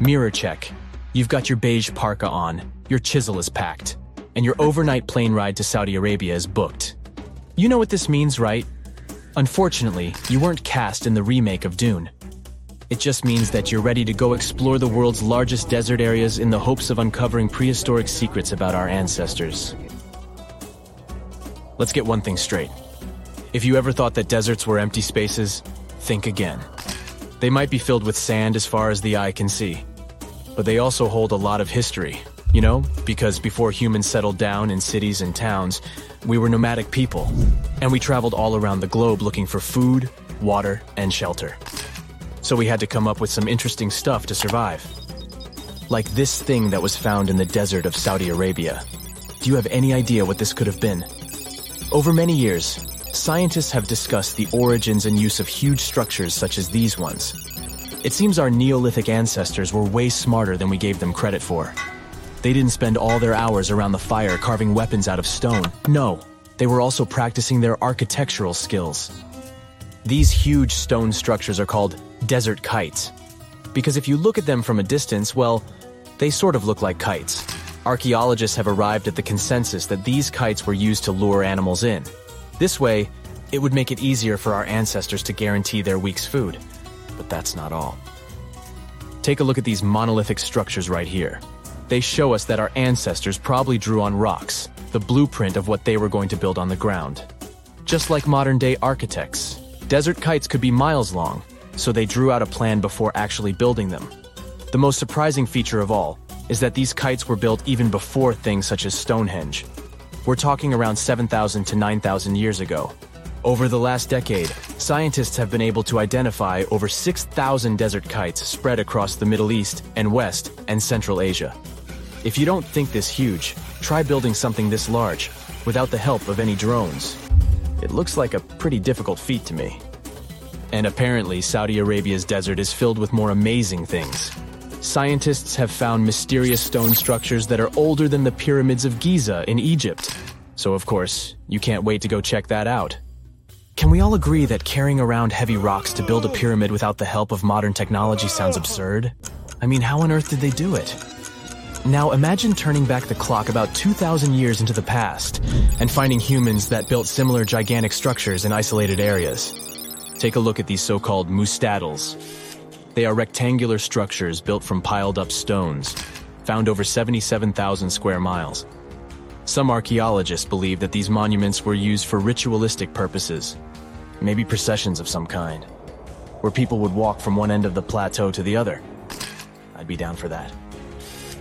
mirror check. You've got your beige parka on, your chisel is packed, and your overnight plane ride to Saudi Arabia is booked. You know what this means, right? Unfortunately, you weren't cast in the remake of Dune. It just means that you're ready to go explore the world's largest desert areas in the hopes of uncovering prehistoric secrets about our ancestors. Let's get one thing straight. If you ever thought that deserts were empty spaces, think again. They might be filled with sand as far as the eye can see, but they also hold a lot of history, you know, because before humans settled down in cities and towns, we were nomadic people, and we traveled all around the globe looking for food, water, and shelter so we had to come up with some interesting stuff to survive. Like this thing that was found in the desert of Saudi Arabia. Do you have any idea what this could have been? Over many years, scientists have discussed the origins and use of huge structures such as these ones. It seems our Neolithic ancestors were way smarter than we gave them credit for. They didn't spend all their hours around the fire carving weapons out of stone. No, they were also practicing their architectural skills. These huge stone structures are called desert kites. Because if you look at them from a distance, well, they sort of look like kites. Archaeologists have arrived at the consensus that these kites were used to lure animals in. This way, it would make it easier for our ancestors to guarantee their week's food. But that's not all. Take a look at these monolithic structures right here. They show us that our ancestors probably drew on rocks, the blueprint of what they were going to build on the ground. Just like modern day architects, Desert kites could be miles long, so they drew out a plan before actually building them. The most surprising feature of all is that these kites were built even before things such as Stonehenge. We're talking around 7,000 to 9,000 years ago. Over the last decade, scientists have been able to identify over 6,000 desert kites spread across the Middle East and West and Central Asia. If you don't think this huge, try building something this large without the help of any drones. It looks like a pretty difficult feat to me. And apparently, Saudi Arabia's desert is filled with more amazing things. Scientists have found mysterious stone structures that are older than the pyramids of Giza in Egypt. So, of course, you can't wait to go check that out. Can we all agree that carrying around heavy rocks to build a pyramid without the help of modern technology sounds absurd? I mean, how on earth did they do it? Now imagine turning back the clock about 2,000 years into the past and finding humans that built similar gigantic structures in isolated areas. Take a look at these so-called mustatils. They are rectangular structures built from piled up stones, found over 77,000 square miles. Some archaeologists believe that these monuments were used for ritualistic purposes, maybe processions of some kind, where people would walk from one end of the plateau to the other. I'd be down for that.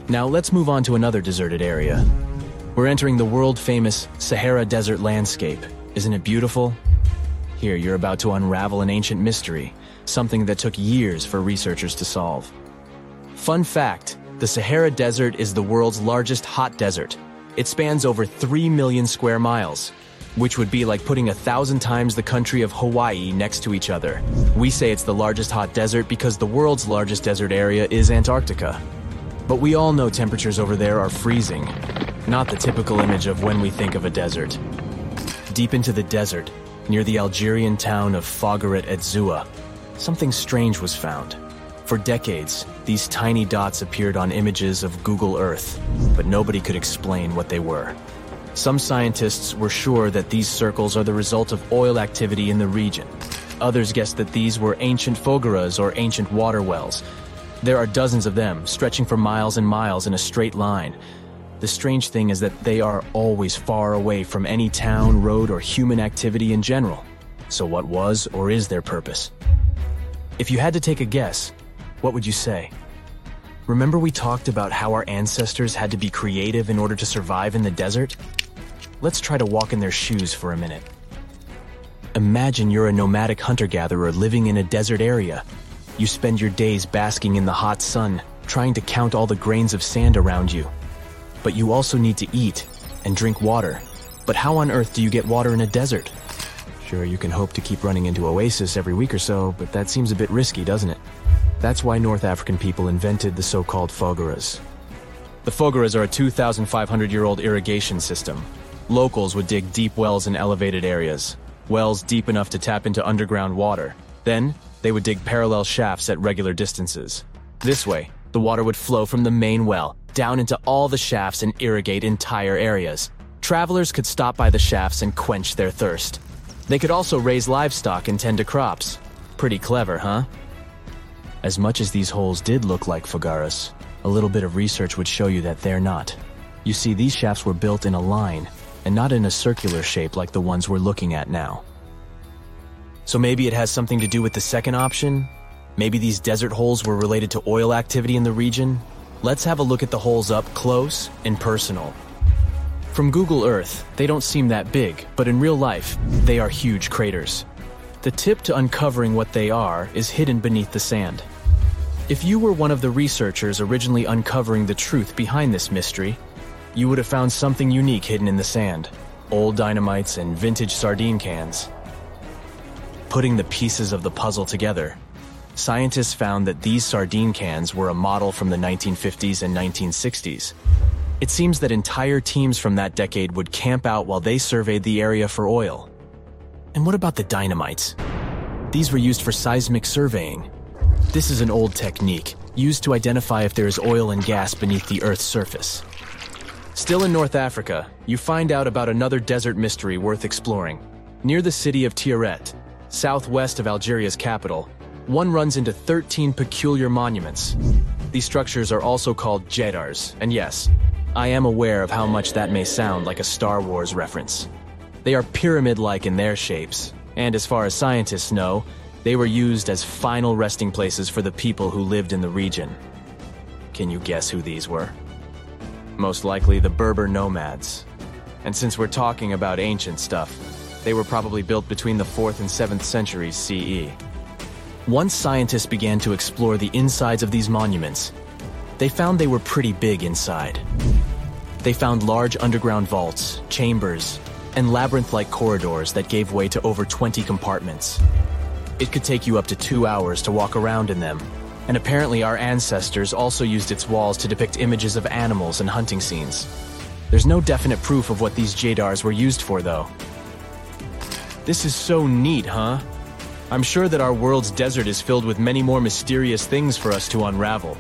Now let's move on to another deserted area. We're entering the world-famous Sahara Desert landscape. Isn't it beautiful? Here, you're about to unravel an ancient mystery, something that took years for researchers to solve. Fun fact, the Sahara Desert is the world's largest hot desert. It spans over 3 million square miles, which would be like putting a thousand times the country of Hawaii next to each other. We say it's the largest hot desert because the world's largest desert area is Antarctica. But we all know temperatures over there are freezing, not the typical image of when we think of a desert. Deep into the desert, near the Algerian town of Foggaret ez Zoua, something strange was found. For decades, these tiny dots appeared on images of Google Earth, but nobody could explain what they were. Some scientists were sure that these circles are the result of oil activity in the region. Others guessed that these were ancient foggaras or ancient water wells, there are dozens of them, stretching for miles and miles in a straight line. The strange thing is that they are always far away from any town, road, or human activity in general. So what was or is their purpose? If you had to take a guess, what would you say? Remember we talked about how our ancestors had to be creative in order to survive in the desert? Let's try to walk in their shoes for a minute. Imagine you're a nomadic hunter-gatherer living in a desert area you spend your days basking in the hot sun, trying to count all the grains of sand around you. But you also need to eat and drink water. But how on earth do you get water in a desert? Sure, you can hope to keep running into oasis every week or so, but that seems a bit risky, doesn't it? That's why North African people invented the so-called foggaras. The foggaras are a 2,500-year-old irrigation system. Locals would dig deep wells in elevated areas, wells deep enough to tap into underground water. Then, they would dig parallel shafts at regular distances. This way, The water would flow from the main well down into all the shafts and irrigate entire areas. Travelers could stop by the shafts and quench their thirst. They could also raise livestock and tend to crops. Pretty clever, huh? As much as these holes did look like foggaras, a little bit of research would show you that they're not. You see, these shafts were built in a line, and not in a circular shape like the ones we're looking at now. So maybe it has something to do with the second option? Maybe these desert holes were related to oil activity in the region? Let's have a look at the holes up close and personal. From Google Earth, they don't seem that big, but in real life, they are huge craters. The tip to uncovering what they are is hidden beneath the sand. If you were one of the researchers originally uncovering the truth behind this mystery, you would have found something unique hidden in the sand old dynamites and vintage sardine cans. Putting the pieces of the puzzle together, scientists found that these sardine cans were a model from the 1950s and 1960s. It seems that entire teams from that decade would camp out while they surveyed the area for oil. And what about the dynamites? These were used for seismic surveying. This is an old technique used to identify if there is oil and gas beneath the Earth's surface. Still in North Africa, you find out about another desert mystery worth exploring. Near the city of Tiaret, southwest of Algeria's capital, one runs into 13 peculiar monuments. These structures are also called Djedars, and yes, I am aware of how much that may sound like a Star Wars reference. They are pyramid-like in their shapes, and as far as scientists know, they were used as final resting places for the people who lived in the region. Can you guess who these were? Most likely the Berber nomads. And since we're talking about ancient stuff, they were probably built between the 4th and 7th centuries CE. Once scientists began to explore the insides of these monuments, they found they were pretty big inside. They found large underground vaults, chambers, and labyrinth-like corridors that gave way to over 20 compartments. It could take you up to two hours to walk around in them, and apparently our ancestors also used its walls to depict images of animals and hunting scenes. There's no definite proof of what these Djedars were used for, though. This is so neat, huh? I'm sure that our world's desert is filled with many more mysterious things for us to unravel.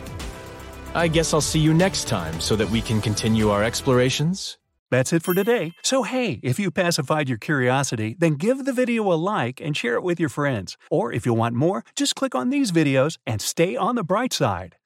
I guess I'll see you next time so that we can continue our explorations. That's it for today. So, hey, if you pacified your curiosity, then give the video a like and share it with your friends. Or if you want more, just click on these videos and stay on the bright side.